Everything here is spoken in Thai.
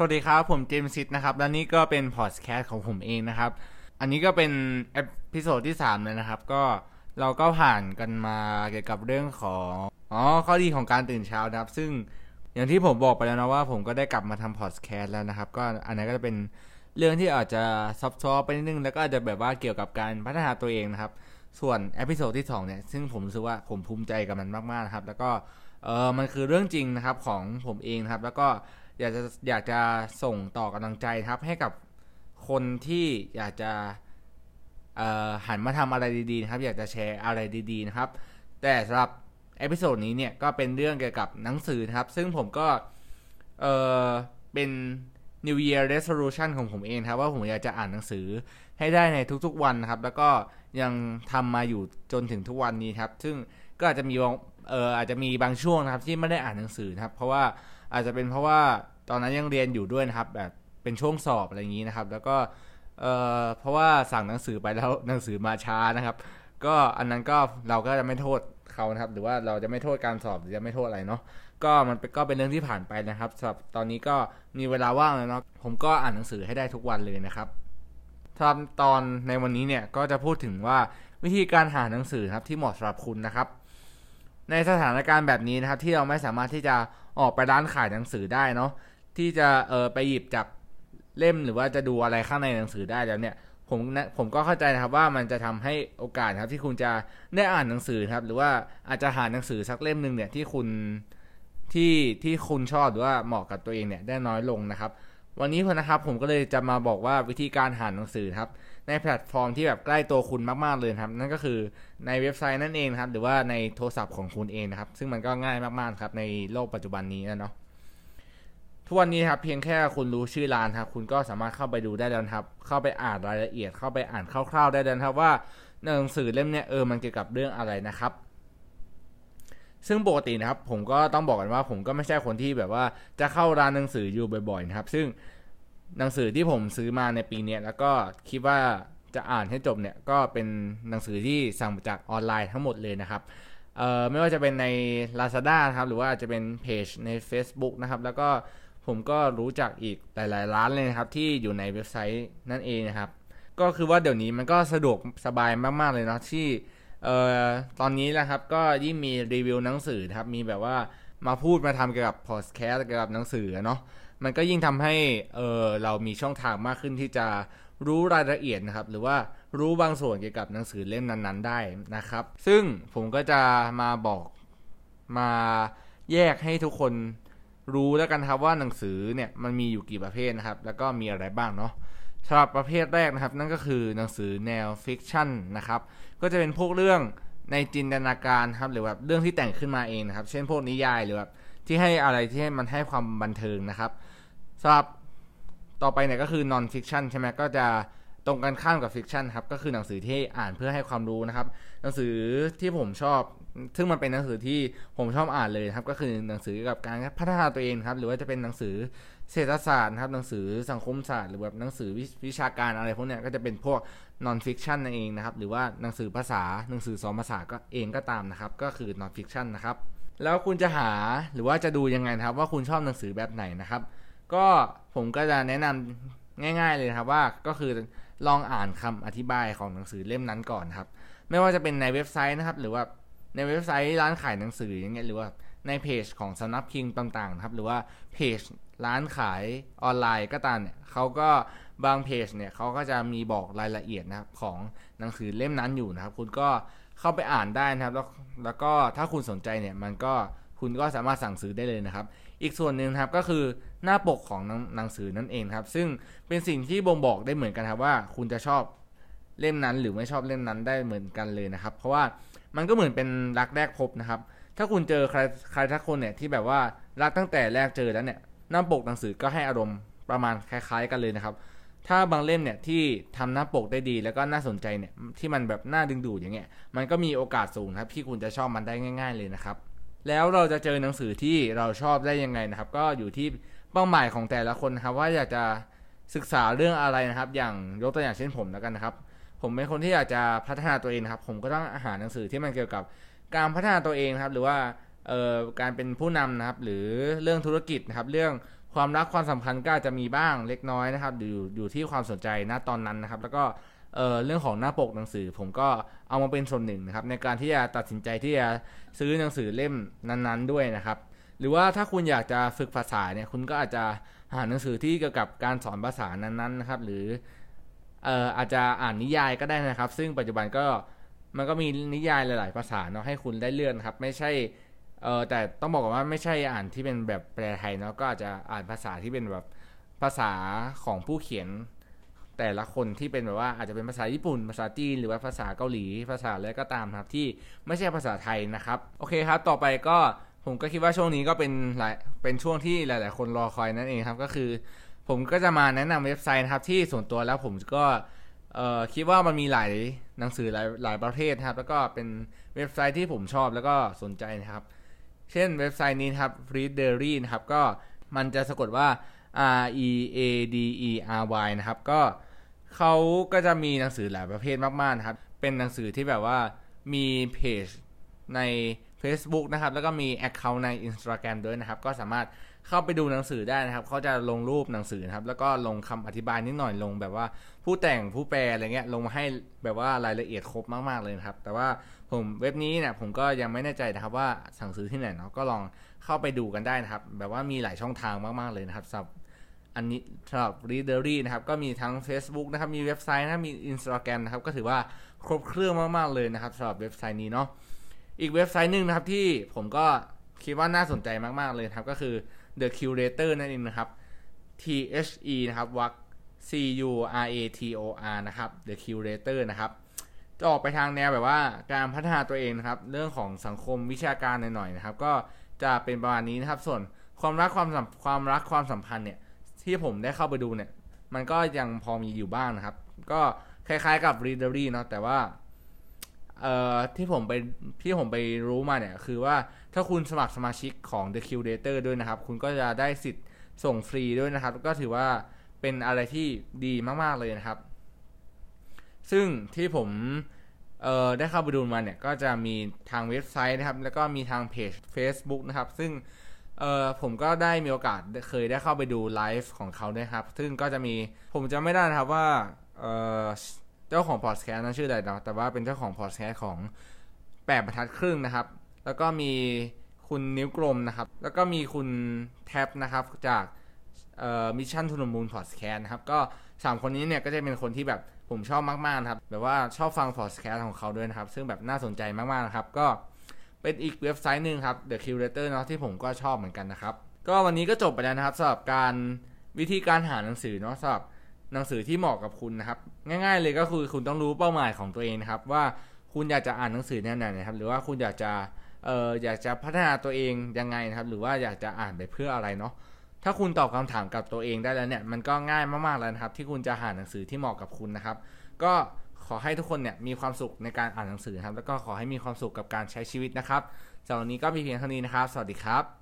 สวัสดีครับ ผมเจมส์ซิดนะครับ และนี่ก็เป็นพอดแคสต์ของผมเองนะครับ อันนี้ก็เป็น episode ที่3เลยนะครับ ก็เราก็ผ่านกันมาเกี่ยวกับเรื่องของอ๋อข้อดีของการตื่นเช้านะครับ ซึ่งอย่างที่ผมบอกไปแล้วนะว่า ผมก็ได้กลับมาทำพอดแคสต์แล้วนะครับ ก็อันนั้นก็จะเป็นเรื่องที่อาจจะซับซ้อนไปนิดนึง แล้วก็อาจจะแบบว่าเกี่ยวกับการพัฒนาตัวเองนะครับ ส่วน episode ที่2เนี่ยซึ่งผมรู้สึกว่าผมภูมิใจกับมันมากๆนะครับ แล้วก็เออมันคือเรื่องจริงนะครับของผมเองนะครับ แล้วก็ อยากจะอยากจะส่งต่อกำลังใจครับ ให้กับคนที่อยากจะหันมาทำอะไรดีๆนะครับ อยากจะแชร์อะไรดีๆนะครับ แต่สำหรับ episode นี้เนี่ยก็เป็นเรื่องเกี่ยวกับหนังสือนะครับ ซึ่งผมก็เออเป็น New Year Resolution ของผมเองครับว่าผมอยากจะอ่านหนังสือให้ได้ในทุกๆวันนะครับ แล้วก็ยังทำมาอยู่จนถึงทุกวันนี้ครับ ซึ่งก็อาจจะมีเอออาจจะมีบางช่วงนะครับที่ไม่ได้อ่านหนังสือนะครับ เพราะว่า อาจจะเป็นเพราะว่าตอนนั้นยังเรียนอยู่ด้วยนะครับ แบบเป็นช่วงสอบอะไรอย่างนี้นะครับ แล้วก็เอ่อเพราะว่าสั่งหนังสือไปแล้วหนังสือมาช้านะครับ ก็อันนั้นก็เราก็จะไม่โทษเขานะครับ หรือว่าเราจะไม่โทษการสอบหรือจะไม่โทษอะไรเนาะก็มันก็เป็นเรื่องที่ผ่านไปนะครับสำหรับตอนนี้ก็มีเวลาว่างแล้วเนาะผมก็อ่านหนังสือให้ได้ทุกวันเลยนะครับสำหรับตอนในวันนี้เนี่ยก็จะพูดถึงว่าวิธีการหาหนังสือครับที่เหมาะสำหรับคุณนะครับ ในสถานการณ์แบบนี้นะครับที่เราไม่สามารถที่จะ ออกไปร้านขายหนังสือได้เนาะที่จะเออไปหยิบจากเล่มหรือว่าจะดูอะไรข้างในหนังสือได้แล้วเนี่ยผมนะผมก็เข้าใจนะครับว่ามันจะทำให้โอกาสครับที่คุณจะได้อ่านหนังสือครับ หรือว่าอาจจะหาหนังสือสักเล่มหนึ่งเนี่ยที่คุณที่ที่คุณชอบหรือว่าเหมาะกับตัวเองเนี่ยได้น้อยลงนะครับ วันนี้พนะครับผมก็เลยจะมาบอกว่าวิธีการหาหนังสือครับ ในแพลตฟอร์มที่แบบใกล้ตัวคุณมากๆเลยครับ นั่นก็คือในเว็บไซต์นั่นเองครับ หรือว่าในโทรศัพท์ของคุณเองนะครับ ซึ่งมันก็ง่ายมากๆครับในโลกปัจจุบันนี้นะเนาะทุกวันนี้ครับเพียงแค่คุณรู้ชื่อร้านครับคุณก็สามารถเข้าไปดูได้แล้วครับ เข้าไปอ่านรายละเอียด เข้าไปอ่านคร่าวๆได้แล้วครับว่าหนังสือเล่มนี้เออมันเกี่ยวกับเรื่องอะไรนะครับซึ่งปกตินะครับผมก็ต้องบอกกันว่าผมก็ไม่ใช่คนที่แบบว่าจะเข้าร้านหนังสืออยู่บ่อยๆนะครับ ซึ่ง หนังสือที่ผมซื้อมาในปีนี้แล้วก็คิดว่าจะอ่านให้จบเนี่ยก็เป็นหนังสือที่สั่งมาจากออนไลน์ทั้งหมดเลยนะครับเอ่อไม่ว่าจะเป็นใน Lazada ครับหรือว่าจะเป็นเพจใน Facebook นะครับ แล้วก็ผมก็รู้จักอีกหลาย ๆ ร้านเลยนะครับที่อยู่ในเว็บไซต์นั่นเองนะครับก็คือว่าเดี๋ยวนี้มันก็สะดวกสบายมาก ๆ เลยเนาะที่เอ่อตอนนี้นะครับก็ยิ่งมีรีวิวหนังสือครับมีแบบว่ามาพูดมาทำเกี่ยวกับพอดแคสต์เกี่ยวกับหนังสือเนาะ มันก็ยิ่งทำให้เออเรามีช่องทางมากขึ้นที่จะรู้รายละเอียดนะครับ หรือว่ารู้บางส่วนเกี่ยวกับหนังสือเล่มนั้น ๆ ได้นะครับ ซึ่งผมก็จะมาบอกมาแยกให้ทุกคนรู้แล้วกันครับว่าหนังสือเนี่ยมันมีอยู่กี่ประเภทนะครับ แล้วก็มีอะไรบ้างเนาะสำหรับประเภทแรกนะครับ นั่นก็คือหนังสือแนว fiction นะครับ ก็จะเป็นพวกเรื่องในจินตนาการครับหรือแบบเรื่องที่แต่งขึ้นมาเองนะครับ เช่นพวกนิยายหรือแบบ ที่ให้อะไรที่ให้มันให้ความบันเทิงนะครับสำหรับต่อไปเนี่ยก็คือ non-fiction ใช่ไหมก็จะตรงกันข้ามกับ fiction ครับก็คือหนังสือที่อ่านเพื่อให้ความรู้นะครับ หนังสือที่ผมชอบ ซึ่งมันเป็นหนังสือที่ผมชอบอ่านเลยครับ ก็คือหนังสือเกี่ยวกับการพัฒนาตัวเองครับ หรือว่าจะเป็นหนังสือเศรษฐศาสตร์ครับ หนังสือสังคมศาสตร์หรือแบบหนังสือวิชาการอะไรพวกเนี้ยก็จะเป็นพวกnon-fiction นั่นเองนะครับ หรือว่าหนังสือภาษาหนังสือสอนภาษาก็เองก็ตามนะครับ ก็คือ non-fiction นะครับ แล้วคุณจะหาหรือว่าจะดูยังไงครับ ว่าคุณชอบหนังสือแบบไหนนะครับ ก็ผมก็จะแนะนำง่าย ๆเลยครับว่าก็คือลองอ่านคำอธิบายของหนังสือเล่มนั้นก่อนครับ ไม่ว่าจะเป็นในเว็บไซต์นะครับ หรือว่าในเว็บไซต์ร้านขายหนังสืออย่างเงี้ยหรือว่าในเพจของสำนักพิมพ์ต่างๆครับ หรือว่าเพจร้านขายออนไลน์ก็ตามเนี่ยเขาก็บางเพจเนี่ยเขาก็จะมีบอกรายละเอียดนะครับของหนังสือเล่มนั้นอยู่นะครับ คุณก็ เข้าไปอ่านได้นะครับ แล้วแล้วก็ถ้าคุณสนใจเนี่ยมันก็คุณก็สามารถสั่งซื้อได้เลยนะครับ อีกส่วนหนึ่งครับก็คือหน้าปกของหนังสือนั่นเองครับ ซึ่งเป็นสิ่งที่บ่งบอกได้เหมือนกันครับว่า คุณจะชอบเล่มนั้นหรือไม่ชอบเล่มนั้นได้เหมือนกันเลยนะครับ เพราะว่ามันก็เหมือนเป็นรักแรกพบนะครับ ถ้าคุณเจอใครใครทักคนเนี่ยที่แบบว่ารักตั้งแต่แรกเจอแล้วเนี่ยหน้าปกหนังสือก็ให้อารมณ์ประมาณคล้าย ๆ กันเลยนะครับ ถ้าบางเล่มเนี่ยที่ทำหน้าปกได้ดีแล้วก็น่าสนใจเนี่ยที่มันแบบน่าดึงดูดอย่างเงี้ยมันก็มีโอกาสสูงครับที่คุณจะชอบมันได้ง่าย ๆ เลยนะครับ แล้วเราจะเจอหนังสือที่เราชอบได้ยังไงนะครับ ก็อยู่ที่เป้าหมายของแต่ละคนครับว่าอยากจะศึกษาเรื่องอะไรนะครับ อย่างยกตัวอย่างเช่นผมแล้วกันนะครับ ผมเป็นคนที่อยากจะพัฒนาตัวเองครับ ผมก็ต้องหาหนังสือที่มันเกี่ยวกับการพัฒนาตัวเองครับ หรือว่าเอ่อการเป็นผู้นำนะครับ หรือเรื่องธุรกิจนะครับ เรื่อง ความรักความสัมพันธ์ก็อาจจะมีบ้างเล็กน้อยนะครับอยู่อยู่ที่ความสนใจณตอนนั้นนะครับ แล้วก็เเรื่องของหน้าปกหนังสือผมก็เอามาเป็นส่วนหนึ่งนะครับ ในการที่จะตัดสินใจที่จะซื้อหนังสือเล่มนั้นๆด้วยนะครับ หรือว่าถ้าคุณอยากจะฝึกภาษาเนี่ยคุณก็อาจจะหาหนังสือที่เกี่ยวกับการสอนภาษานั้นๆนะครับ หรือเอออาจจะอ่านนิยายก็ได้นะครับ ซึ่งปัจจุบันก็มันก็มีนิยายหลาย ๆ ภาษาเนาะให้คุณได้เลือกครับ ไม่ใช่ เออแต่ต้องบอกว่าไม่ใช่อ่านที่เป็นแบบแปลไทยเนาะก็อาจจะอ่านภาษาที่เป็นแบบภาษาของผู้เขียน แต่ละคนที่เป็นแบบว่าอาจจะเป็นภาษาญี่ปุ่น ภาษาจีนหรือว่าภาษาเกาหลี ภาษาอะไรก็ตามครับที่ไม่ใช่ภาษาไทยนะครับโอเคครับ ต่อไปก็ผมก็คิดว่าช่วงนี้ก็เป็นหลายเป็นช่วงที่หลาย ๆ คนรอคอยนั่นเองครับก็คือ ผมก็จะมาแนะนำเว็บไซต์นะครับที่ส่วนตัวแล้วผมก็คิดว่ามันมีหลายหนังสือหลายหลายประเภทครับ แล้วก็เป็นเว็บไซต์ที่ผมชอบแล้วก็สนใจนะครับ เช่นเว็บไซต์นี้ครับ Readery นะครับ ก็มันจะสะกดว่า R E A D E R Y นะครับ ก็เขาก็จะมีหนังสือหลายประเภทมากๆนะครับ เป็นหนังสือที่แบบว่ามีเพจใน Facebook นะครับ แล้วก็มี Account ใน Instagram ด้วยนะครับ ก็สามารถ เข้าไปดูหนังสือได้นะครับเขาจะลงรูปหนังสือนะครับ แล้วก็ลงคำอธิบายนิดหน่อยลงแบบว่าผู้แต่งผู้แปลอะไรเงี้ยลงมาให้แบบว่ารายละเอียดครบมากๆเลยครับ แต่ว่าผมเว็บนี้เนี่ยผมก็ยังไม่แน่ใจนะครับว่าสั่งซื้อที่ไหนเนาะก็ลองเข้าไปดูกันได้นะครับ แบบว่ามีหลายช่องทางมากๆเลยนะครับสำหรับอันนี้สำหรับ Readery นะครับ ก็มีทั้ง Facebook นะครับ มีเว็บไซต์นะมี Instagram นะครับ ก็ถือว่าครบเครื่องมาก ๆ เลยนะครับสำหรับเว็บไซต์นี้เนาะอีกเว็บไซต์หนึ่งนะครับที่ผมก็คิดว่าน่าสนใจมาก ๆ เลยครับ ก็คือ The Curator นั่นเองนะครับ T H E นะครับวัก C U R A T O R นะครับ The Curator นะครับ จะออกไปทางแนวแบบว่าการพัฒนาตัวเองนะครับ เรื่องของสังคมวิชาการหน่อยๆนะครับ ก็จะเป็นประมาณนี้นะครับ ส่วนความรักความความรักความสัมพันธ์เนี่ยที่ผมได้เข้าไปดูเนี่ย มันก็ยังพอมีอยู่บ้างนะครับ ก็คล้ายๆกับ Readery เนาะแต่ว่า เอ่อที่ผมไปที่ผมไปรู้มาเนี่ย คือว่าถ้าคุณสมัครสมาชิกของ The Curator ด้วยนะครับ คุณก็จะได้สิทธิ์ส่งฟรีด้วยนะครับ ก็ถือว่าเป็นอะไรที่ดีมาก ๆ เลยนะครับ ซึ่งที่ผมเอ่อได้เข้าไปดูมาเนี่ย ก็จะมีทางเว็บไซต์นะครับ แล้วก็มีทางเพจ Facebook นะครับ ซึ่งเอ่อผมก็ได้มีโอกาสเคยได้เข้าไปดูไลฟ์ของเขาด้วยครับ ซึ่งก็จะมีผมจะไม่ได้นะครับว่าเอ่อ เจ้าของพอดแคสต์นั้นชื่ออะไรนะแต่ว่าเป็นเจ้าของพอดแคสต์ของแปดบรรทัดครึ่งนะครับ แล้วก็มีคุณนิ้วกลมนะครับ แล้วก็มีคุณแท็ปนะครับจาก Mission To The Moon พอดแคสต์นะครับ ก็สามคนนี้เนี่ยก็จะเป็นคนที่แบบผมชอบมาก ๆ นะครับแบบว่าชอบฟังพอดแคสต์ของเขาด้วยนะครับ ซึ่งแบบน่าสนใจมาก ๆ นะครับ ก็เป็นอีกเว็บไซต์หนึ่งครับ The Curator เนาะที่ผมก็ชอบเหมือนกันนะครับ ก็วันนี้ก็จบไปแล้วนะครับสำหรับการวิธีการหาหนังสือเนาะสำหรับ หนังสือที่เหมาะกับคุณนะครับ ง่าย ๆ เลยก็คือคุณต้องรู้เป้าหมายของตัวเองนะครับ ว่าคุณอยากจะอ่านหนังสือแนวไหนนะครับ หรือว่าคุณอยากจะเอออยากจะพัฒนาตัวเองยังไงนะครับ หรือว่าอยากจะอ่านไปเพื่ออะไรเนาะถ้าคุณตอบคำถามกับตัวเองได้แล้วเนี่ยมันก็ง่ายมากๆแล้วนะครับ ที่คุณจะหาหนังสือที่เหมาะกับคุณนะครับ ก็ขอให้ทุกคนเนี่ยมีความสุขในการอ่านหนังสือครับ แล้วก็ขอให้มีความสุขกับการใช้ชีวิตนะครับสำหรับวันนี้ก็มีเพียงเท่านี้นะครับ สวัสดีครับ